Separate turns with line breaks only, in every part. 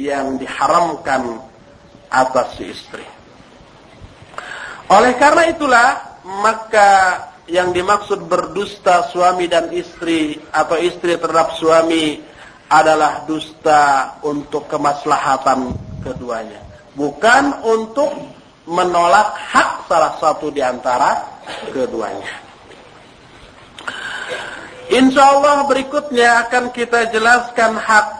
yang diharamkan atas si istri. Oleh karena itulah, maka yang dimaksud berdusta suami dan istri atau istri terhadap suami adalah dusta untuk kemaslahatan keduanya. Bukan untuk menolak hak salah satu di antara keduanya. Insya Allah berikutnya akan kita jelaskan hak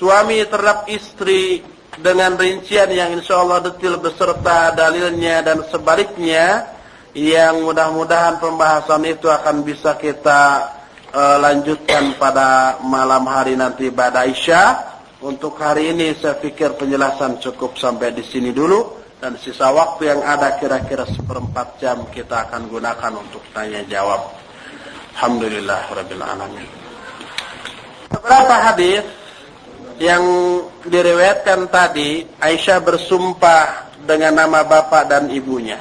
suami terhadap istri dengan rincian yang insya Allah detil beserta dalilnya dan sebaliknya yang mudah-mudahan pembahasan itu akan bisa kita uh, lanjutkan pada malam hari nanti pada Isya. Untuk hari ini saya pikir penjelasan cukup sampai di sini dulu dan sisa waktu yang ada kira-kira seperempat jam kita akan gunakan untuk tanya jawab. Alhamdulillah Alamin. Beberapa hadis yang diriwayatkan tadi Aisyah bersumpah dengan nama bapak dan ibunya.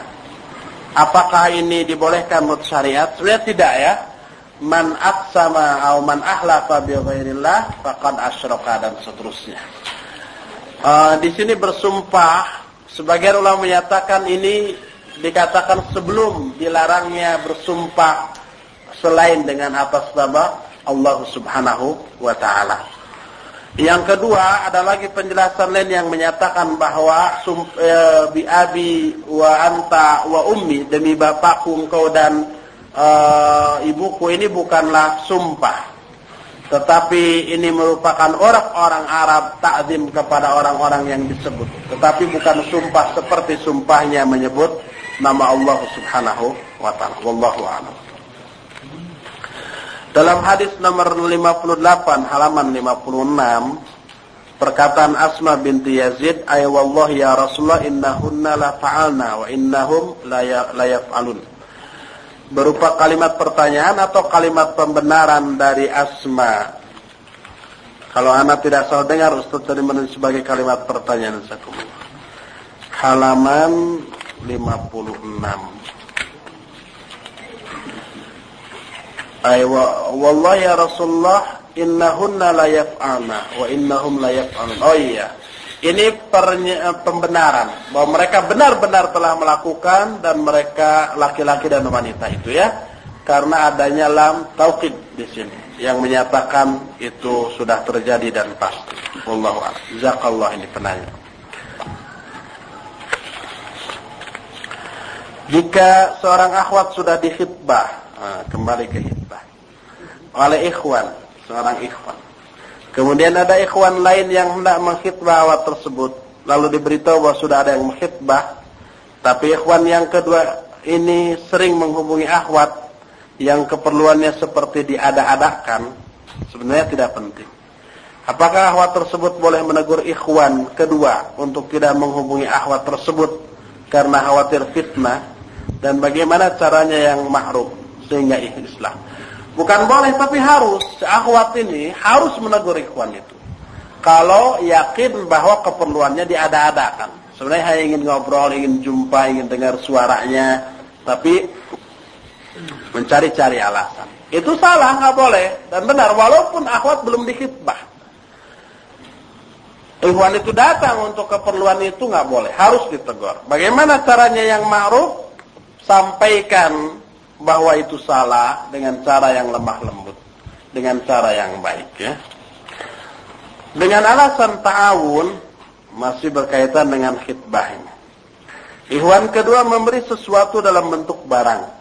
Apakah ini dibolehkan menurut syariat? Sebenarnya tidak ya. Man aqsama atau man ahlafa bi ghairillah faqad asyraka dan seterusnya. Uh, di sini bersumpah sebagian ulama menyatakan ini dikatakan sebelum dilarangnya bersumpah selain dengan atas nama Allah Subhanahu wa taala. Yang kedua ada lagi penjelasan lain yang menyatakan bahwa e, bi abi wa anta wa ummi demi bapakku engkau dan e, ibuku ini bukanlah sumpah. Tetapi ini merupakan orang-orang Arab takzim kepada orang-orang yang disebut. Tetapi bukan sumpah seperti sumpahnya menyebut nama Allah Subhanahu wa taala. Wallahu a'lam. Dalam hadis nomor 58 halaman 56 perkataan Asma binti Yazid ay wallahi ya Rasulullah innahunna la fa'alna wa innahum la ya, yaf'alun. Berupa kalimat pertanyaan atau kalimat pembenaran dari Asma. Kalau anak tidak salah dengar Ustaz tadi menulis sebagai kalimat pertanyaan Halaman 56. Ay wa wallahi ya Rasulullah innahunna la yaf'alna wa innahum la yaf'alun. Oh iya. Ini pembenaran bahwa mereka benar-benar telah melakukan dan mereka laki-laki dan wanita itu ya. Karena adanya lam taukid di sini yang menyatakan itu sudah terjadi dan pasti. Wallahu a'lam. Ini penanya. Jika seorang akhwat sudah dikhitbah, nah, kembali ke khitbah oleh ikhwan, seorang ikhwan. Kemudian ada ikhwan lain yang hendak mengkhitbah awat tersebut, lalu diberitahu bahwa sudah ada yang mengkhitbah, tapi ikhwan yang kedua ini sering menghubungi akhwat yang keperluannya seperti diada-adakan, sebenarnya tidak penting. Apakah akhwat tersebut boleh menegur ikhwan kedua untuk tidak menghubungi akhwat tersebut karena khawatir fitnah dan bagaimana caranya yang mahrum sehingga Islam? Bukan boleh tapi harus. Akhwat ini harus menegur ikhwan itu. Kalau yakin bahwa keperluannya diada-adakan. Sebenarnya hanya ingin ngobrol, ingin jumpa, ingin dengar suaranya. Tapi mencari-cari alasan. Itu salah, nggak boleh. Dan benar, walaupun akhwat belum dikhitbah. Ikhwan itu datang untuk keperluan itu nggak boleh, harus ditegur. Bagaimana caranya yang ma'ruf? Sampaikan bahwa itu salah dengan cara yang lemah lembut, dengan cara yang baik ya. Dengan alasan ta'awun masih berkaitan dengan khidbah ini. Ikhwan kedua memberi sesuatu dalam bentuk barang.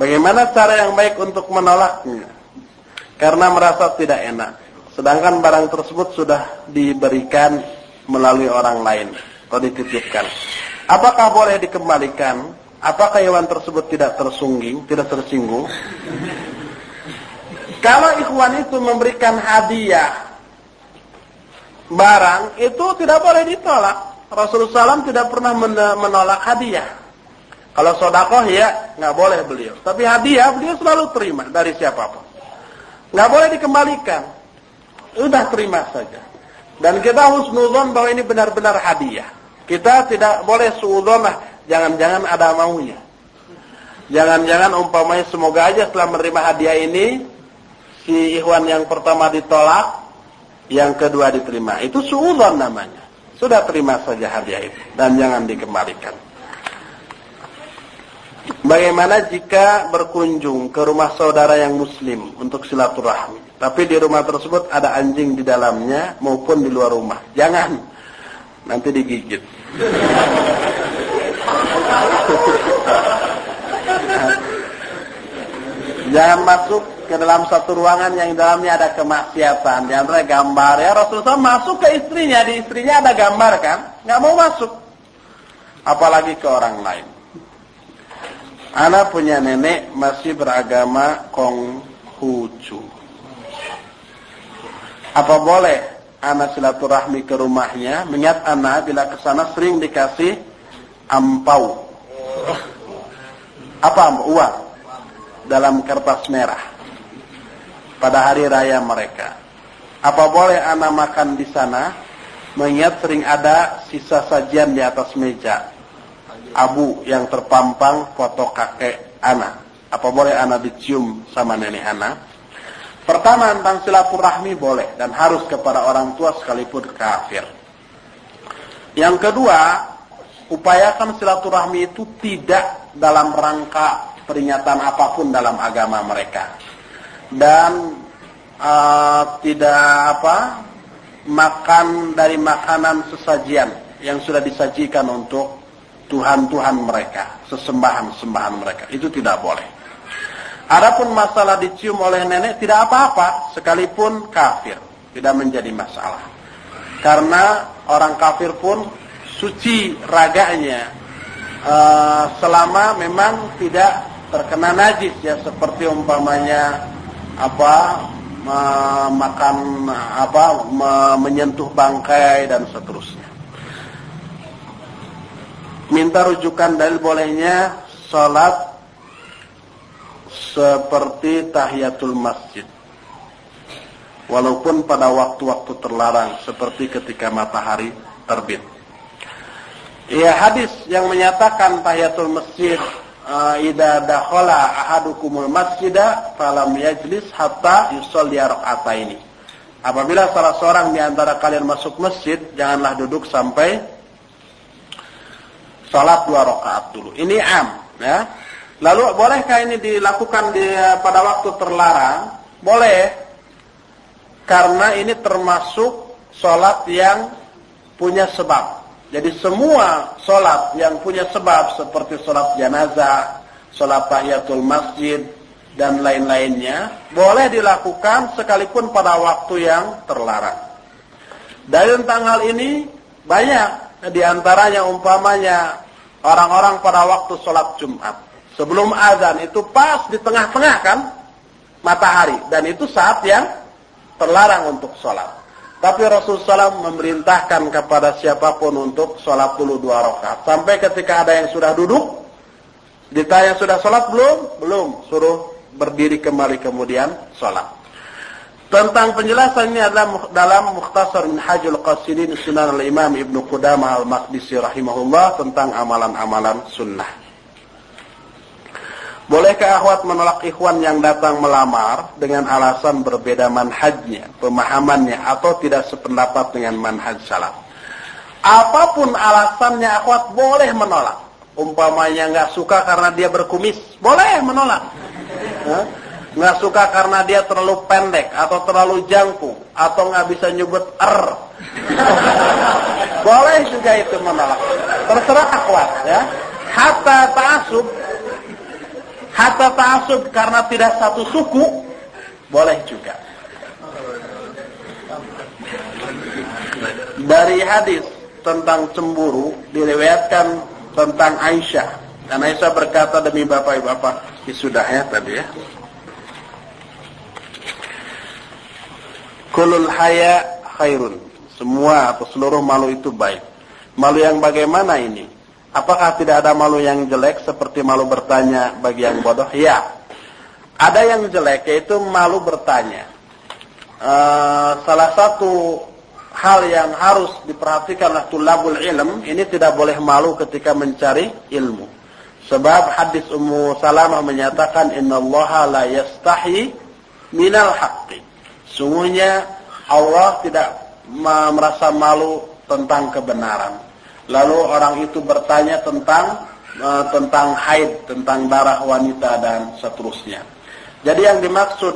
Bagaimana cara yang baik untuk menolaknya? Karena merasa tidak enak. Sedangkan barang tersebut sudah diberikan melalui orang lain atau dititipkan. Apakah boleh dikembalikan? Apakah hewan tersebut tidak tersungging, tidak tersinggung? Kalau ikhwan itu memberikan hadiah barang, itu tidak boleh ditolak. Rasulullah SAW tidak pernah menolak hadiah. Kalau sodakoh ya nggak boleh beliau. Tapi hadiah beliau selalu terima dari siapa pun. Nggak boleh dikembalikan. Udah terima saja. Dan kita harus nuzon bahwa ini benar-benar hadiah. Kita tidak boleh suudon Jangan-jangan ada maunya. Jangan-jangan umpamanya semoga aja setelah menerima hadiah ini si ikhwan yang pertama ditolak, Yang kedua diterima. Itu suudzon namanya. Sudah terima saja hadiah itu dan jangan dikembalikan. Bagaimana jika berkunjung ke rumah saudara yang muslim untuk silaturahmi, tapi di rumah tersebut ada anjing di dalamnya maupun di luar rumah? Jangan. Nanti digigit. Jangan masuk ke dalam satu ruangan yang di dalamnya ada kemaksiatan. Di antara gambar. Ya Rasulullah masuk ke istrinya. Di istrinya ada gambar kan. Nggak mau masuk. Apalagi ke orang lain. Anak punya nenek masih beragama Konghucu. Apa boleh anak silaturahmi ke rumahnya? Mengingat anak bila ke sana sering dikasih ampau. Apa uang? Dalam kertas merah. Pada hari raya mereka. Apa boleh anak makan di sana? Mengingat sering ada sisa sajian di atas meja. Abu yang terpampang foto kakek anak. Apa boleh anak dicium sama nenek anak? Pertama tentang silaturahmi boleh dan harus kepada orang tua sekalipun kafir. Yang kedua, upayakan silaturahmi itu tidak dalam rangka peringatan apa pun dalam agama mereka dan uh, tidak apa makan dari makanan sesajian yang sudah disajikan untuk Tuhan-Tuhan mereka, sesembahan-sembahan mereka. Itu tidak boleh. Adapun masalah dicium oleh nenek tidak apa-apa, sekalipun kafir. Tidak menjadi masalah. Karena orang kafir pun suci raganya uh, selama memang tidak terkena najis ya seperti umpamanya apa makan apa menyentuh bangkai dan seterusnya. Minta rujukan dalil bolehnya salat seperti tahiyatul masjid. Walaupun pada waktu-waktu terlarang seperti ketika matahari terbit. Ya hadis yang menyatakan tahiyatul masjid uh, idza dakhala ahadukumul masjida falam yajlis hatta yusalli ini. Apabila salah seorang di antara kalian masuk masjid, janganlah duduk sampai salat dua rakaat dulu. Ini am, ya. Lalu bolehkah ini dilakukan di pada waktu terlarang? Boleh. Karena ini termasuk salat yang punya sebab. Jadi semua sholat yang punya sebab seperti sholat jenazah, sholat tahiyatul masjid, dan lain-lainnya boleh dilakukan sekalipun pada waktu yang terlarang. Dari tentang hal ini banyak di antaranya umpamanya orang-orang pada waktu sholat Jumat. Sebelum azan itu pas di tengah-tengah kan matahari dan itu saat yang terlarang untuk sholat. Tapi Rasulullah SAW memerintahkan kepada siapa pun untuk sholat dulu dua rakaat. Sampai ketika ada yang sudah duduk, ditanya sudah sholat belum? Belum. Suruh berdiri kembali kemudian sholat. Tentang penjelasannya adalah dalam Mukhtasar Minhajul Qasidin Sunan al-Imam Ibnu Qudamah al-Maqdisi rahimahullah tentang amalan-amalan sunnah. Bolehkah akhwat menolak ikhwan yang datang melamar dengan alasan berbeda manhajnya, pemahamannya, atau tidak sependapat dengan manhaj salaf? Apa pun alasannya akhwat boleh menolak. Umpamanya nggak suka karena dia berkumis, boleh menolak. Nggak suka karena dia terlalu pendek atau terlalu jangkung atau nggak bisa nyebut er. boleh juga itu menolak. Terserah akhwat ya. Hatta ta'asub Hatta ta'asub karena tidak satu suku, boleh juga. Dari hadis tentang cemburu, diriwayatkan tentang Aisyah. Dan Aisyah berkata demi bapak bapak, sudah ya tadi ya. Kulul haya khairun. Semua atau seluruh malu itu baik. Malu yang bagaimana ini? Apakah tidak ada malu yang jelek seperti malu bertanya bagi yang bodoh? Ya. Ada yang jelek yaitu malu bertanya. Uh, salah satu hal yang harus diperhatikan oleh tulabul ilm, ini tidak boleh malu ketika mencari ilmu. Sebab hadis Ummu Salamah menyatakan innallaha la yastahi minal haqqi. Sungguhnya Allah tidak merasa malu tentang kebenaran. Lalu orang itu bertanya tentang uh, tentang haid, tentang darah wanita dan seterusnya. Jadi yang dimaksud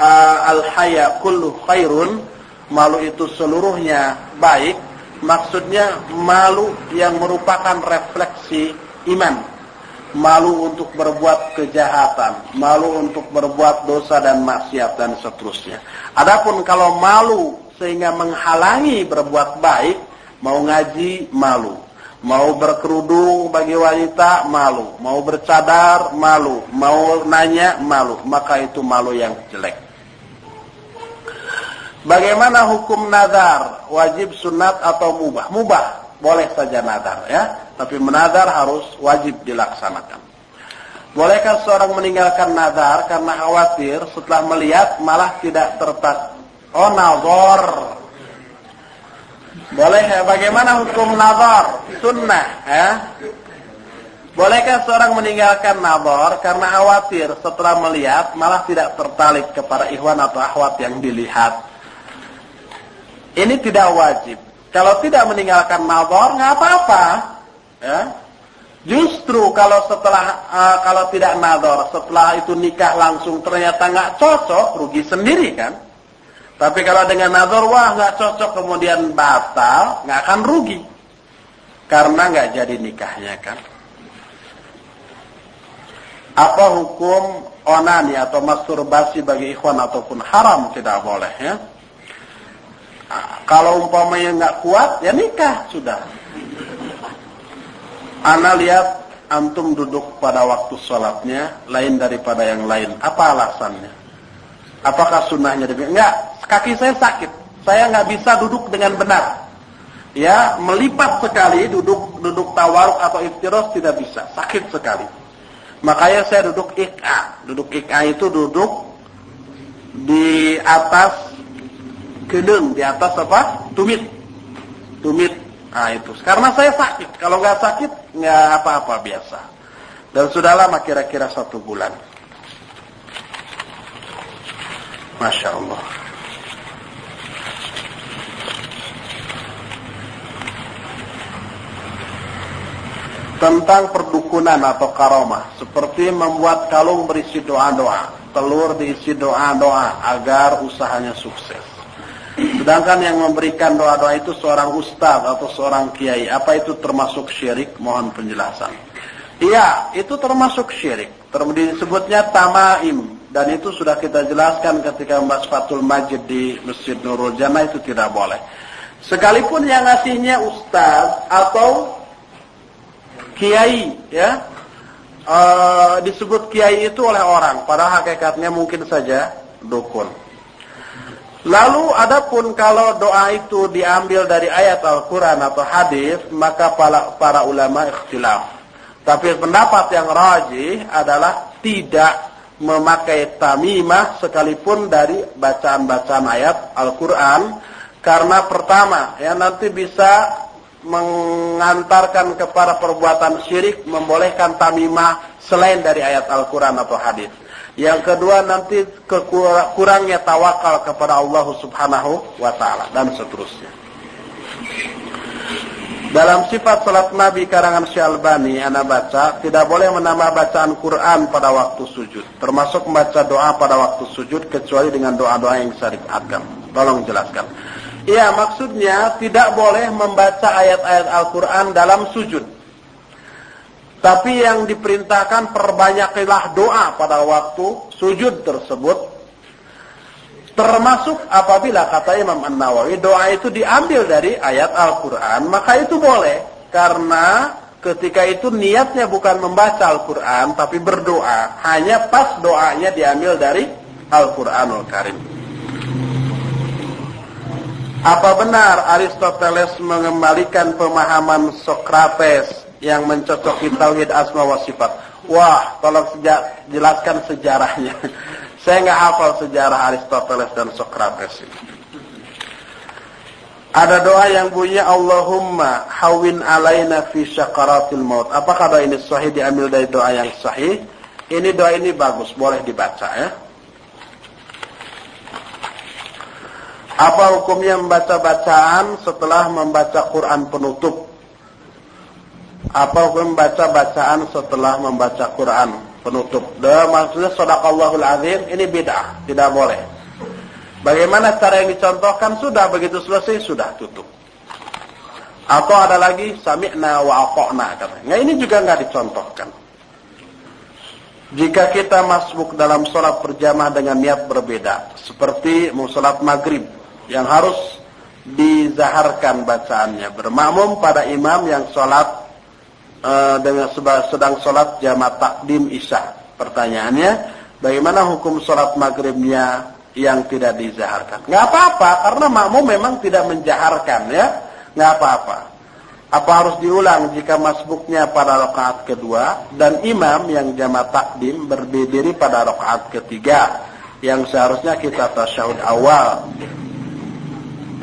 uh, al-haya kullu khairun, malu itu seluruhnya baik, maksudnya malu yang merupakan refleksi iman. Malu untuk berbuat kejahatan, malu untuk berbuat dosa dan maksiat dan seterusnya. Adapun kalau malu sehingga menghalangi berbuat baik, mau ngaji malu, mau berkerudung bagi wanita malu, mau bercadar malu, mau nanya malu, maka itu malu yang jelek. Bagaimana hukum nazar? Wajib sunat atau mubah? Mubah, boleh saja nazar ya, tapi menazar harus wajib dilaksanakan. Bolehkah seorang meninggalkan nazar karena khawatir setelah melihat malah tidak tertak Oh nazar. Boleh ya? Bagaimana hukum nazar? Sunnah ya. Bolehkah seorang meninggalkan nazar karena khawatir setelah melihat malah tidak tertarik kepada ikhwan atau akhwat yang dilihat? Ini tidak wajib. Kalau tidak meninggalkan nazar nggak apa-apa. Ya. Justru kalau setelah uh, kalau tidak nazar, setelah itu nikah langsung ternyata nggak cocok, rugi sendiri kan? Tapi kalau dengan nazar wah nggak cocok kemudian batal, nggak akan rugi. Karena nggak jadi nikahnya kan. Apa hukum onani atau masturbasi bagi ikhwan ataupun haram tidak boleh ya? Kalau umpamanya nggak kuat ya nikah sudah. Ana lihat antum duduk pada waktu sholatnya lain daripada yang lain. Apa alasannya? Apakah sunnahnya demikian? Enggak, kaki saya sakit. Saya nggak bisa duduk dengan benar. Ya, melipat sekali duduk duduk tawaruk atau iftiros tidak bisa, sakit sekali. Makanya saya duduk ik'a. Duduk ik'a itu duduk di atas gedung, di atas apa? Tumit. Tumit. Nah itu. Karena saya sakit. Kalau nggak sakit, nggak apa-apa biasa. Dan sudah lama kira-kira satu bulan. Masya Allah. tentang perdukunan atau karomah seperti membuat kalung berisi doa-doa, telur diisi doa-doa agar usahanya sukses. Sedangkan yang memberikan doa-doa itu seorang ustaz atau seorang kiai, apa itu termasuk syirik? Mohon penjelasan. Iya, itu termasuk syirik. Disebutnya tamaim dan itu sudah kita jelaskan ketika membahas Fatul Majid di Masjid Nurul Jannah itu tidak boleh. Sekalipun yang ngasihnya ustaz atau kiai ya uh, disebut kiai itu oleh orang pada hakikatnya mungkin saja dukun lalu adapun kalau doa itu diambil dari ayat Al-Quran atau hadis maka para, para ulama ikhtilaf tapi pendapat yang rajih adalah tidak memakai tamimah sekalipun dari bacaan-bacaan ayat Al-Quran karena pertama ya nanti bisa mengantarkan kepada perbuatan syirik membolehkan tamimah selain dari ayat Al-Quran atau hadis. Yang kedua nanti kurangnya tawakal kepada Allah Subhanahu wa taala dan seterusnya. Dalam sifat salat Nabi karangan Syalbani ana baca tidak boleh menambah bacaan Quran pada waktu sujud, termasuk membaca doa pada waktu sujud kecuali dengan doa-doa yang syariatkan. Tolong jelaskan. Ya, maksudnya tidak boleh membaca ayat-ayat Al-Quran dalam sujud. Tapi yang diperintahkan perbanyaklah doa pada waktu sujud tersebut. Termasuk apabila kata Imam An-Nawawi doa itu diambil dari ayat Al-Quran, maka itu boleh. Karena ketika itu niatnya bukan membaca Al-Quran, tapi berdoa. Hanya pas doanya diambil dari Al-Quranul Karim. Apa benar Aristoteles mengembalikan pemahaman Socrates yang mencocoki tauhid asma wa sifat? Wah, tolong sejak, jelaskan sejarahnya. Saya nggak hafal sejarah Aristoteles dan Socrates. Ada doa yang bunyi Allahumma hawin alaina fi syakaratil maut. Apakah doa ini sahih diambil dari doa yang sahih? Ini doa ini bagus, boleh dibaca ya. Apa hukumnya membaca bacaan setelah membaca Quran penutup? Apa hukum membaca bacaan setelah membaca Quran penutup? Dan maksudnya sadaqallahul azim ini bid'ah, tidak boleh. Bagaimana cara yang dicontohkan sudah begitu selesai sudah tutup. Atau ada lagi sami'na wa katanya. Nah ini juga nggak dicontohkan. Jika kita masuk dalam sholat berjamaah dengan niat berbeda, seperti mau sholat maghrib yang harus dizaharkan bacaannya, bermakmum pada imam yang sholat uh, dengan sedang sholat jamaah takdim isya. Pertanyaannya, bagaimana hukum sholat maghribnya yang tidak dizaharkan? Nggak apa-apa, karena makmum memang tidak menjaharkan ya, nggak apa-apa. Apa harus diulang jika masbuknya pada rakaat kedua dan imam yang jamaah takdim berdiri pada rakaat ketiga yang seharusnya kita tasyahud awal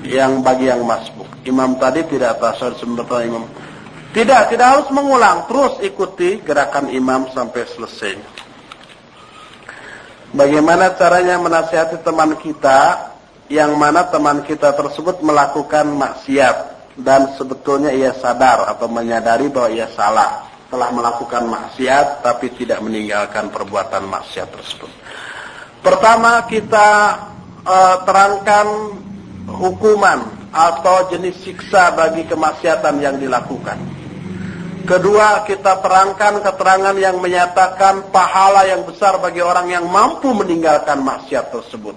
yang bagi yang masbuk. Imam tadi tidak tasyahud sebenarnya imam tidak, tidak harus mengulang. Terus ikuti gerakan imam sampai selesai. Bagaimana caranya menasihati teman kita yang mana teman kita tersebut melakukan maksiat dan sebetulnya ia sadar atau menyadari bahwa ia salah telah melakukan maksiat tapi tidak meninggalkan perbuatan maksiat tersebut. Pertama kita uh, terangkan hukuman atau jenis siksa bagi kemaksiatan yang dilakukan. Kedua, kita terangkan keterangan yang menyatakan pahala yang besar bagi orang yang mampu meninggalkan maksiat tersebut.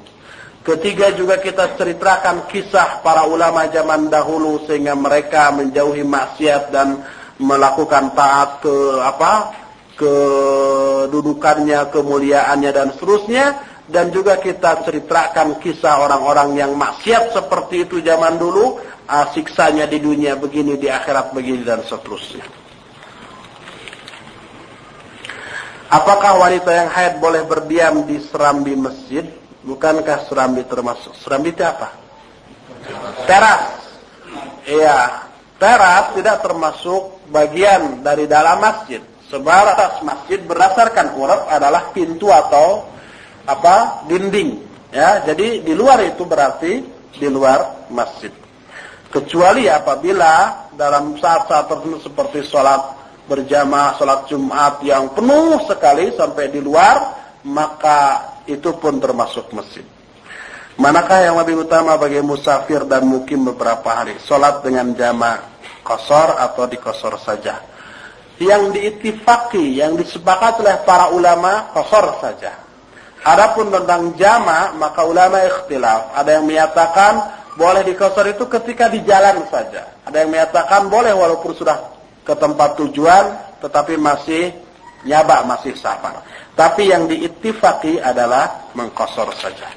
Ketiga juga kita ceritakan kisah para ulama zaman dahulu sehingga mereka menjauhi maksiat dan melakukan taat ke apa? kedudukannya, kemuliaannya dan seterusnya dan juga kita ceritakan kisah orang-orang yang maksiat seperti itu zaman dulu, siksanya di dunia begini, di akhirat begini dan seterusnya. Apakah wanita yang haid boleh berdiam di serambi masjid? Bukankah serambi termasuk? Serambi itu apa? Teras. Iya, teras tidak termasuk bagian dari dalam masjid. Sebab atas masjid berdasarkan urut adalah pintu atau apa? dinding. Ya, jadi di luar itu berarti di luar masjid. Kecuali apabila dalam saat-saat tertentu seperti sholat berjamaah sholat Jumat yang penuh sekali sampai di luar, maka itu pun termasuk masjid. Manakah yang lebih utama bagi musafir dan mukim beberapa hari? Sholat dengan jamaah kosor atau di kosor saja? Yang diitifaki, yang disepakati oleh para ulama, kosor saja. Adapun tentang jamaah, maka ulama ikhtilaf. Ada yang menyatakan boleh di kosor itu ketika di jalan saja. Ada yang menyatakan boleh walaupun sudah ke tempat tujuan tetapi masih nyaba, masih safar. Tapi yang diittifaki adalah mengkosor saja.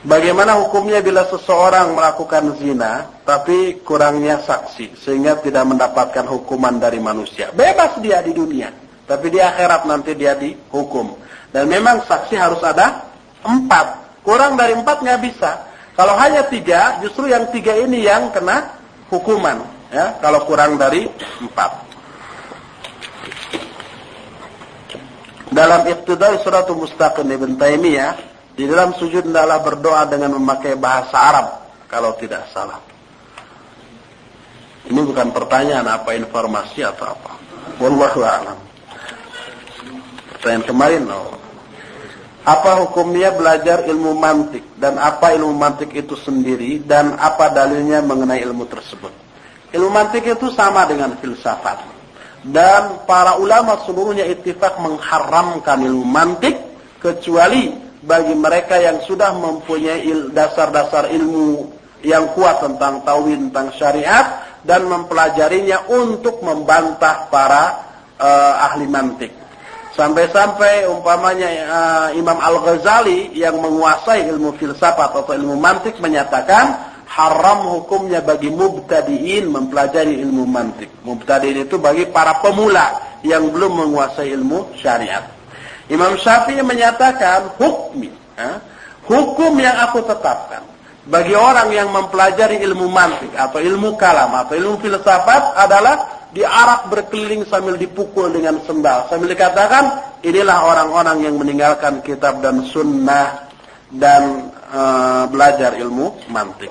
Bagaimana hukumnya bila seseorang melakukan zina tapi kurangnya saksi sehingga tidak mendapatkan hukuman dari manusia? Bebas dia di dunia, tapi di akhirat nanti dia dihukum. Dan memang saksi harus ada empat. Kurang dari empat nggak bisa. Kalau hanya tiga, justru yang tiga ini yang kena hukuman ya kalau kurang dari empat. Dalam iktidai suratul mustaqim Ibn Taimiyah di dalam sujud adalah berdoa dengan memakai bahasa Arab kalau tidak salah. Ini bukan pertanyaan apa informasi atau apa. Wallahu a'lam. Pertanyaan kemarin no. Apa hukumnya belajar ilmu mantik dan apa ilmu mantik itu sendiri dan apa dalilnya mengenai ilmu tersebut? Ilmu mantik itu sama dengan filsafat. Dan para ulama seluruhnya ittifaq mengharamkan ilmu mantik kecuali bagi mereka yang sudah mempunyai dasar-dasar ilmu yang kuat tentang tauhid tentang syariat dan mempelajarinya untuk membantah para uh, ahli mantik. Sampai-sampai umpamanya uh, Imam Al-Ghazali yang menguasai ilmu filsafat atau ilmu mantik menyatakan haram hukumnya bagi mubtadiin mempelajari ilmu mantik. Mubtadiin itu bagi para pemula yang belum menguasai ilmu syariat. Imam Syafi'i menyatakan hukmi, uh, hukum yang aku tetapkan bagi orang yang mempelajari ilmu mantik atau ilmu kalam atau ilmu filsafat adalah diarak berkeliling sambil dipukul dengan sendal. Sambil dikatakan, inilah orang-orang yang meninggalkan kitab dan sunnah. dan e, belajar ilmu mantik.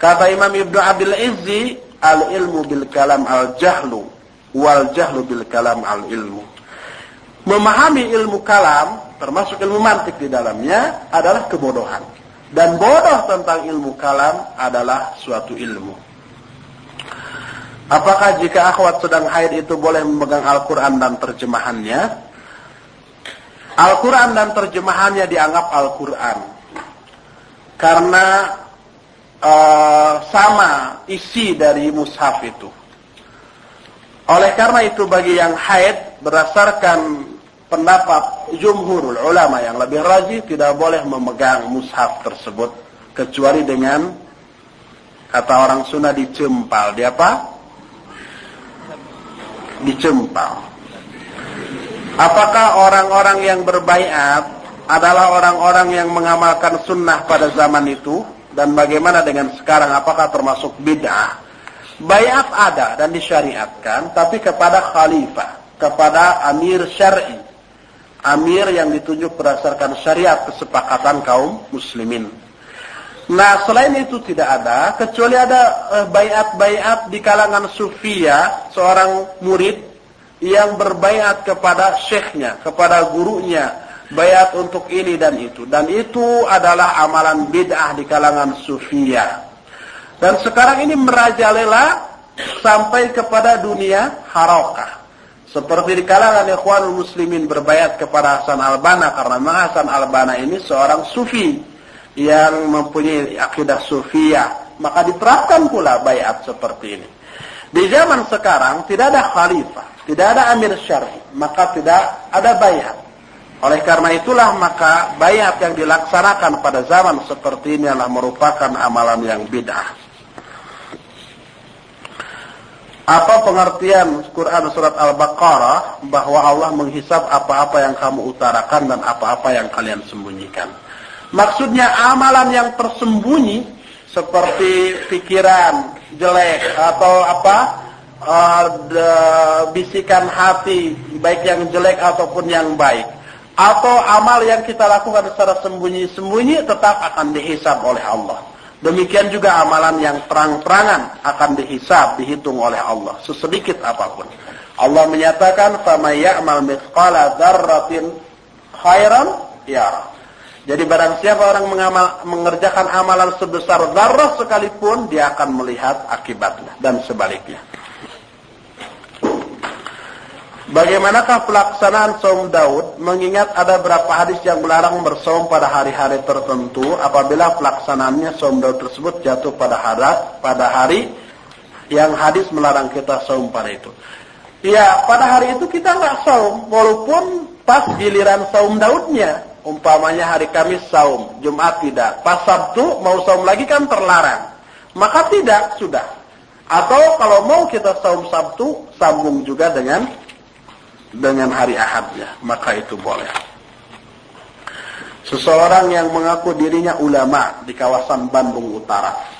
Kata Imam Ibnu Abdul Izzi, al ilmu bil kalam al jahlu wal jahlu bil kalam al ilmu. Memahami ilmu kalam, termasuk ilmu mantik di dalamnya, adalah kebodohan. Dan bodoh tentang ilmu kalam adalah suatu ilmu. Apakah jika akhwat sedang haid itu boleh memegang Al-Quran dan terjemahannya? Al-Quran dan terjemahannya dianggap Al-Quran. Karena uh, sama isi dari mushaf itu. Oleh karena itu bagi yang haid berdasarkan pendapat jumhurul ulama yang lebih rajih tidak boleh memegang mushaf tersebut kecuali dengan kata orang Sunda dicempal. Di apa? Dicempal. Apakah orang-orang yang berbaiat adalah orang-orang yang mengamalkan sunnah pada zaman itu? Dan bagaimana dengan sekarang? Apakah termasuk bid'ah? Bayat ada dan disyariatkan, tapi kepada khalifah, kepada amir syar'i. Amir yang ditunjuk berdasarkan syariat kesepakatan kaum muslimin. Nah, selain itu tidak ada, kecuali ada uh, bayat-bayat di kalangan sufia, seorang murid yang berbayat kepada syekhnya, kepada gurunya, bayat untuk ini dan itu. Dan itu adalah amalan bid'ah di kalangan sufia. Dan sekarang ini merajalela sampai kepada dunia harokah. Seperti di kalangan ikhwanul muslimin berbayat kepada Hasan Albana karena Hasan Albana ini seorang sufi yang mempunyai akidah sufiyah, maka diterapkan pula bayat seperti ini. Di zaman sekarang tidak ada khalifah, tidak ada amir syar'i, maka tidak ada bayat. Oleh karena itulah maka bayat yang dilaksanakan pada zaman seperti ini adalah merupakan amalan yang bid'ah. Apa pengertian Quran surat Al-Baqarah bahwa Allah menghisap apa-apa yang kamu utarakan dan apa-apa yang kalian sembunyikan? Maksudnya amalan yang tersembunyi seperti pikiran jelek atau apa uh, bisikan hati baik yang jelek ataupun yang baik atau amal yang kita lakukan secara sembunyi-sembunyi tetap akan dihisab oleh Allah. Demikian juga amalan yang terang-terangan akan dihisab, dihitung oleh Allah sesedikit apa pun. Allah menyatakan, "Faman ya'mal mithqala dzarratin khairan yarah." Jadi barang siapa orang mengamal, mengerjakan amalan sebesar zarrah sekalipun, dia akan melihat akibatnya dan sebaliknya. Bagaimanakah pelaksanaan saum Daud mengingat ada beberapa hadis yang melarang bersaum pada hari-hari tertentu apabila pelaksanaannya saum Daud tersebut jatuh pada hari, pada hari yang hadis melarang kita saum pada itu. Ya, pada hari itu kita nggak saum walaupun pas giliran saum Daudnya umpamanya hari Kamis saum, Jumat tidak. Pas Sabtu mau saum lagi kan terlarang. Maka tidak, sudah. Atau kalau mau kita saum Sabtu, sambung juga dengan dengan hari Ahadnya, maka itu boleh. Seseorang yang mengaku dirinya ulama di kawasan Bandung Utara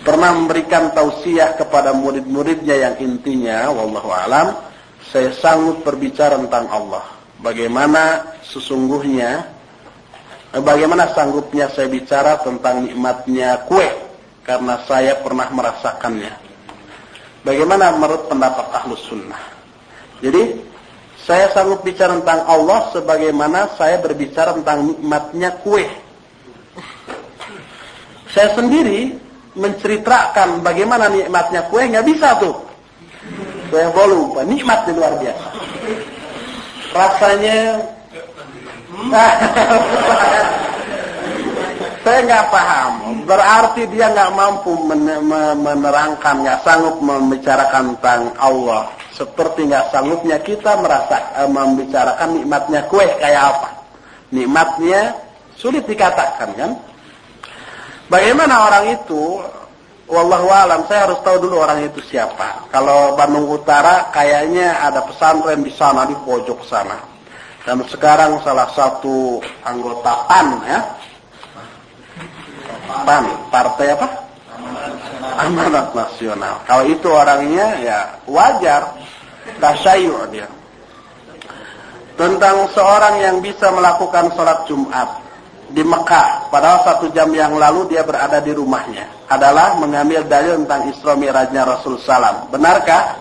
pernah memberikan tausiah kepada murid-muridnya yang intinya wallahu alam saya sanggup berbicara tentang Allah bagaimana sesungguhnya eh, bagaimana sanggupnya saya bicara tentang nikmatnya kue karena saya pernah merasakannya. Bagaimana menurut pendapat ahlus sunnah? Jadi saya sanggup bicara tentang Allah sebagaimana saya berbicara tentang nikmatnya kue. Saya sendiri menceritakan bagaimana nikmatnya kue nggak bisa tuh. Saya belum lupa, nikmat luar biasa rasanya saya nggak paham. Berarti dia nggak mampu menerangkan, nggak sanggup membicarakan tentang Allah. Seperti nggak sanggupnya kita merasa eh, membicarakan nikmatnya kue kayak apa. Nikmatnya sulit dikatakan kan. Bagaimana orang itu Wallahu alam, saya harus tahu dulu orang itu siapa. Kalau Bandung Utara kayaknya ada pesantren di sana di pojok sana. Dan sekarang salah satu anggota PAN ya. PAN, partai apa? Amanat Nasional. Kalau itu orangnya ya wajar, tasyayu dia. Tentang seorang yang bisa melakukan sholat Jumat di Mekah. Padahal satu jam yang lalu dia berada di rumahnya. Adalah mengambil dalil tentang Isra Mi'rajnya Rasul Salam. Benarkah?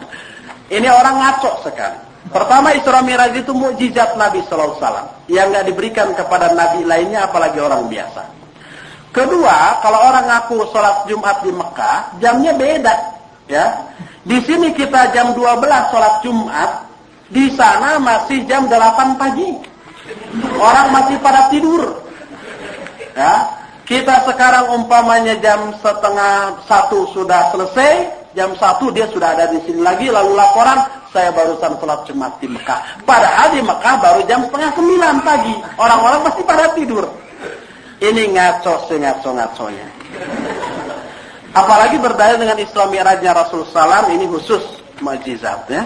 Ini orang ngaco sekali. Pertama Isra Mi'raj itu mukjizat Nabi Sallallahu Alaihi Wasallam yang nggak diberikan kepada Nabi lainnya apalagi orang biasa. Kedua, kalau orang ngaku sholat Jumat di Mekah, jamnya beda, ya. Di sini kita jam 12 sholat Jumat, di sana masih jam 8 pagi. Orang masih pada tidur. Ya. Kita sekarang umpamanya jam setengah satu sudah selesai, jam satu dia sudah ada di sini lagi, lalu laporan, saya barusan sholat Jumat di Mekah. Padahal di Mekah baru jam setengah sembilan pagi. Orang-orang masih pada tidur. Ini ngaco sengaco-ngaconya. Apalagi berdaya dengan Islam Mi'rajnya Rasul Salam ini khusus mujizat ya.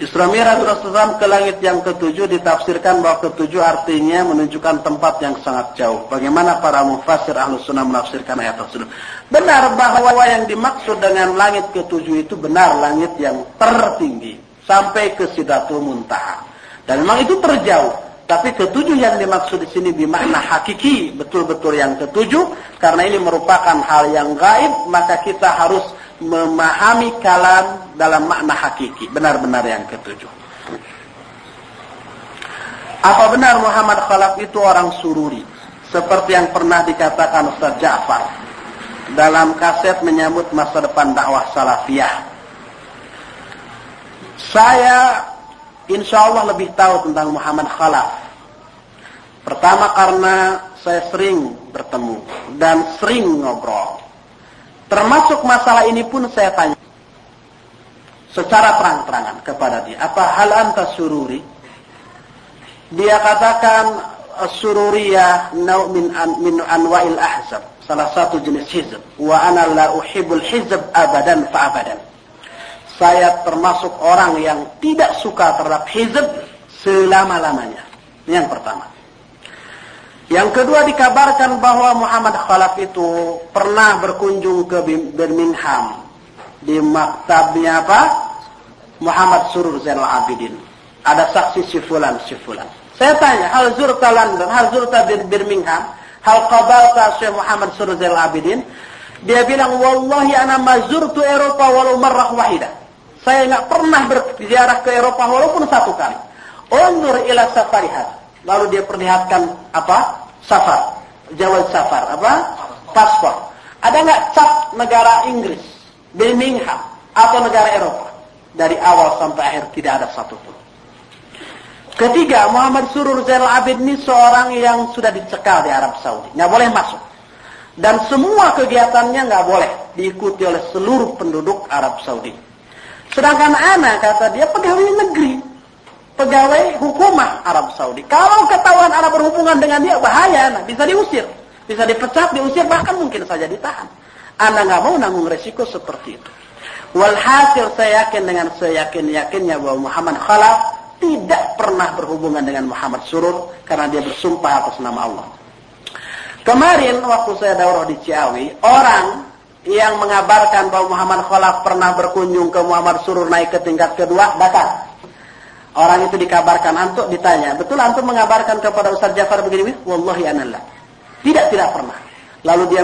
Isra Mi'raj Rasulullah ke langit yang ketujuh ditafsirkan bahwa ketujuh artinya menunjukkan tempat yang sangat jauh. Bagaimana para mufasir ahlu sunnah menafsirkan ayat tersebut. Benar bahwa yang dimaksud dengan langit ketujuh itu benar langit yang tertinggi. Sampai ke Sidatul Muntaha. Dan memang itu terjauh. Tapi ketujuh yang dimaksud di sini bermakna hakiki. Betul-betul yang ketujuh. Karena ini merupakan hal yang gaib. Maka kita harus memahami kalam dalam makna hakiki. Benar-benar yang ketujuh. Apa benar Muhammad Khalaf itu orang sururi? Seperti yang pernah dikatakan Ustaz Ja'far dalam kaset menyambut masa depan dakwah salafiyah. Saya insya Allah lebih tahu tentang Muhammad Khalaf. Pertama karena saya sering bertemu dan sering ngobrol. Termasuk masalah ini pun saya tanya secara terang-terangan kepada dia. Apa hal anta sururi? Dia katakan sururiyah nau min an, min anwa'il ahzab, salah satu jenis hizb. Wa ana la uhibbul hizb abadan fa abadan. Saya termasuk orang yang tidak suka terhadap hizb selama-lamanya. Yang pertama. Yang kedua dikabarkan bahwa Muhammad Khalaf itu pernah berkunjung ke Birmingham di maktabnya apa? Muhammad Surur Zainal Abidin. Ada saksi si fulan, si fulan. Saya tanya, hal zurta London, hal zurta Birmingham, hal qabalta Syekh Muhammad Surur Zainal Abidin? Dia bilang, wallahi ana mazurtu Eropa walau marrah wahida. Saya nggak pernah berziarah ke Eropa walaupun satu kali. Undur ila safarihat. Lalu dia perlihatkan apa? Safar. Jawab safar. Apa? Paspor. Ada nggak cap negara Inggris? Birmingham. Atau negara Eropa? Dari awal sampai akhir tidak ada satu pun. Ketiga, Muhammad Surur Zainal Abid ini seorang yang sudah dicekal di Arab Saudi. Nggak boleh masuk. Dan semua kegiatannya nggak boleh diikuti oleh seluruh penduduk Arab Saudi. Sedangkan anak kata dia pegawai negeri pegawai hukumah Arab Saudi. Kalau ketahuan Arab berhubungan dengan dia bahaya, nah, bisa diusir, bisa dipecat, diusir, bahkan mungkin saja ditahan. Anda nggak mau nanggung resiko seperti itu. Walhasil saya yakin dengan seyakin yakinnya bahwa Muhammad Khalaf tidak pernah berhubungan dengan Muhammad Surur karena dia bersumpah atas nama Allah. Kemarin waktu saya daurah di Ciawi, orang yang mengabarkan bahwa Muhammad Khalaf pernah berkunjung ke Muhammad Surur naik ke tingkat kedua datang. Orang itu dikabarkan antuk ditanya, betul antum mengabarkan kepada Ustaz Jafar begini? Wallahi anallah. Tidak, tidak pernah. Lalu dia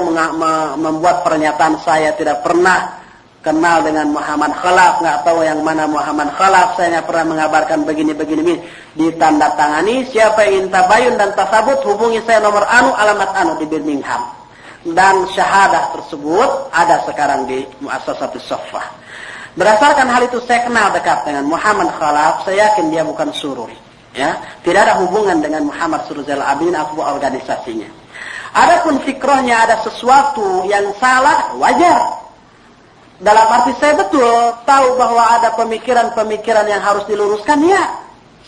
membuat pernyataan saya tidak pernah kenal dengan Muhammad Khalaf, nggak tahu yang mana Muhammad Khalaf, saya pernah mengabarkan begini-begini. Ditanda tangani, siapa yang ingin tabayun dan tasabut, hubungi saya nomor anu, alamat anu di Birmingham. Dan syahadah tersebut ada sekarang di Muassasatus Sofah. Berdasarkan hal itu saya kenal dekat dengan Muhammad Khalaf, saya yakin dia bukan sururi. Ya, tidak ada hubungan dengan Muhammad Suruzal Abin atau organisasinya. Adapun fikrohnya ada sesuatu yang salah, wajar. Dalam arti saya betul tahu bahwa ada pemikiran-pemikiran yang harus diluruskan, ya.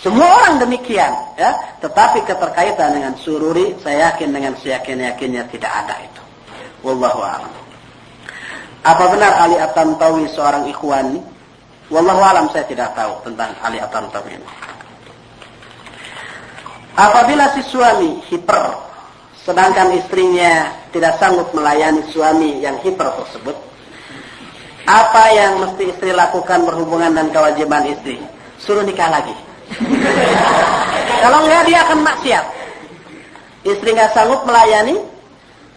Semua orang demikian, ya. Tetapi keterkaitan dengan sururi, saya yakin dengan seyakin-yakinnya tidak ada itu. Wallahu a'lam. Apa benar Ali At-Tantawi seorang ikhwani? Wallahu alam saya tidak tahu tentang Ali At-Tantawi ini. Apabila si suami hiper, sedangkan istrinya tidak sanggup melayani suami yang hiper tersebut, apa yang mesti istri lakukan berhubungan dan kewajiban istri? Suruh nikah lagi. Kalau enggak dia akan maksiat.
Istri nggak sanggup melayani,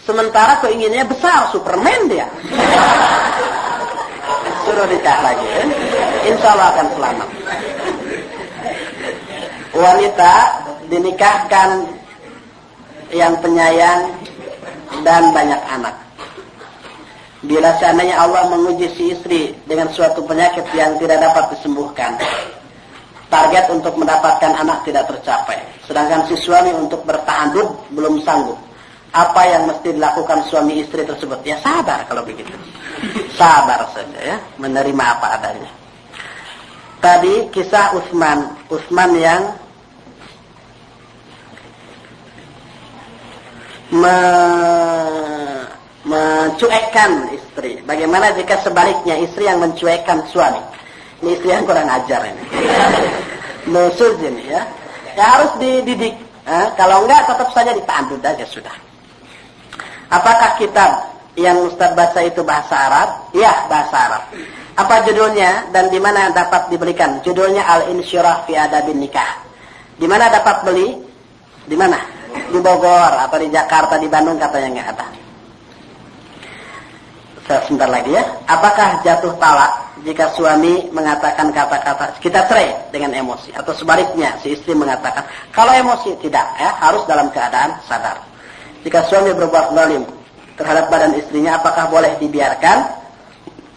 sementara keinginannya besar, Superman dia. Suruh nikah lagi, ya. insya Allah akan selamat. Wanita dinikahkan yang penyayang dan banyak anak. Bila seandainya Allah menguji si istri dengan suatu penyakit yang tidak dapat disembuhkan, target untuk mendapatkan anak tidak tercapai. Sedangkan si suami untuk bertahan belum sanggup. Apa yang mesti dilakukan suami istri tersebut? Ya sabar kalau begitu. Sabar saja ya, menerima apa adanya. Tadi kisah Utsman, Utsman yang me mencuekkan istri. Bagaimana jika sebaliknya istri yang mencuekkan suami? Ini istri yang kurang ajar ini. Nusuz ini ya. Ya harus dididik. Eh, kalau enggak tetap saja ditanduk aja sudah. Apakah kitab yang Ustaz baca itu bahasa Arab? Ya, bahasa Arab. Apa judulnya dan di mana dapat dibelikan? Judulnya Al-Insyirah fi Adabin Nikah. Di mana dapat beli? Di mana? Di Bogor atau di Jakarta, di Bandung katanya enggak ada sebentar lagi ya. Apakah jatuh talak jika suami mengatakan kata-kata kita cerai dengan emosi atau sebaliknya si istri mengatakan kalau emosi tidak ya harus dalam keadaan sadar. Jika suami berbuat zalim terhadap badan istrinya apakah boleh dibiarkan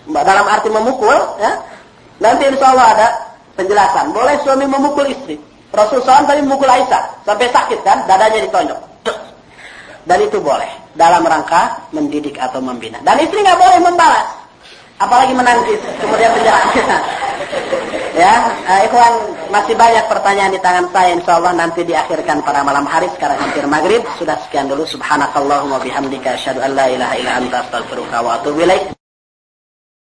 dalam arti memukul ya? Nanti insya Allah ada penjelasan. Boleh suami memukul istri. Rasulullah SAW tadi memukul Aisyah sampai sakit kan dadanya ditonjok. Dan itu boleh dalam rangka mendidik atau membina. Dan istri nggak boleh membalas, apalagi menangis kemudian menyerah. ya, uh, ikhwan masih banyak pertanyaan di tangan saya. Insya Allah nanti diakhirkan pada malam hari sekarang hampir maghrib. Sudah sekian dulu. Subhanakallahumma bihamdika asyhadu an la ilaha illa anta astaghfiruka wa atubu.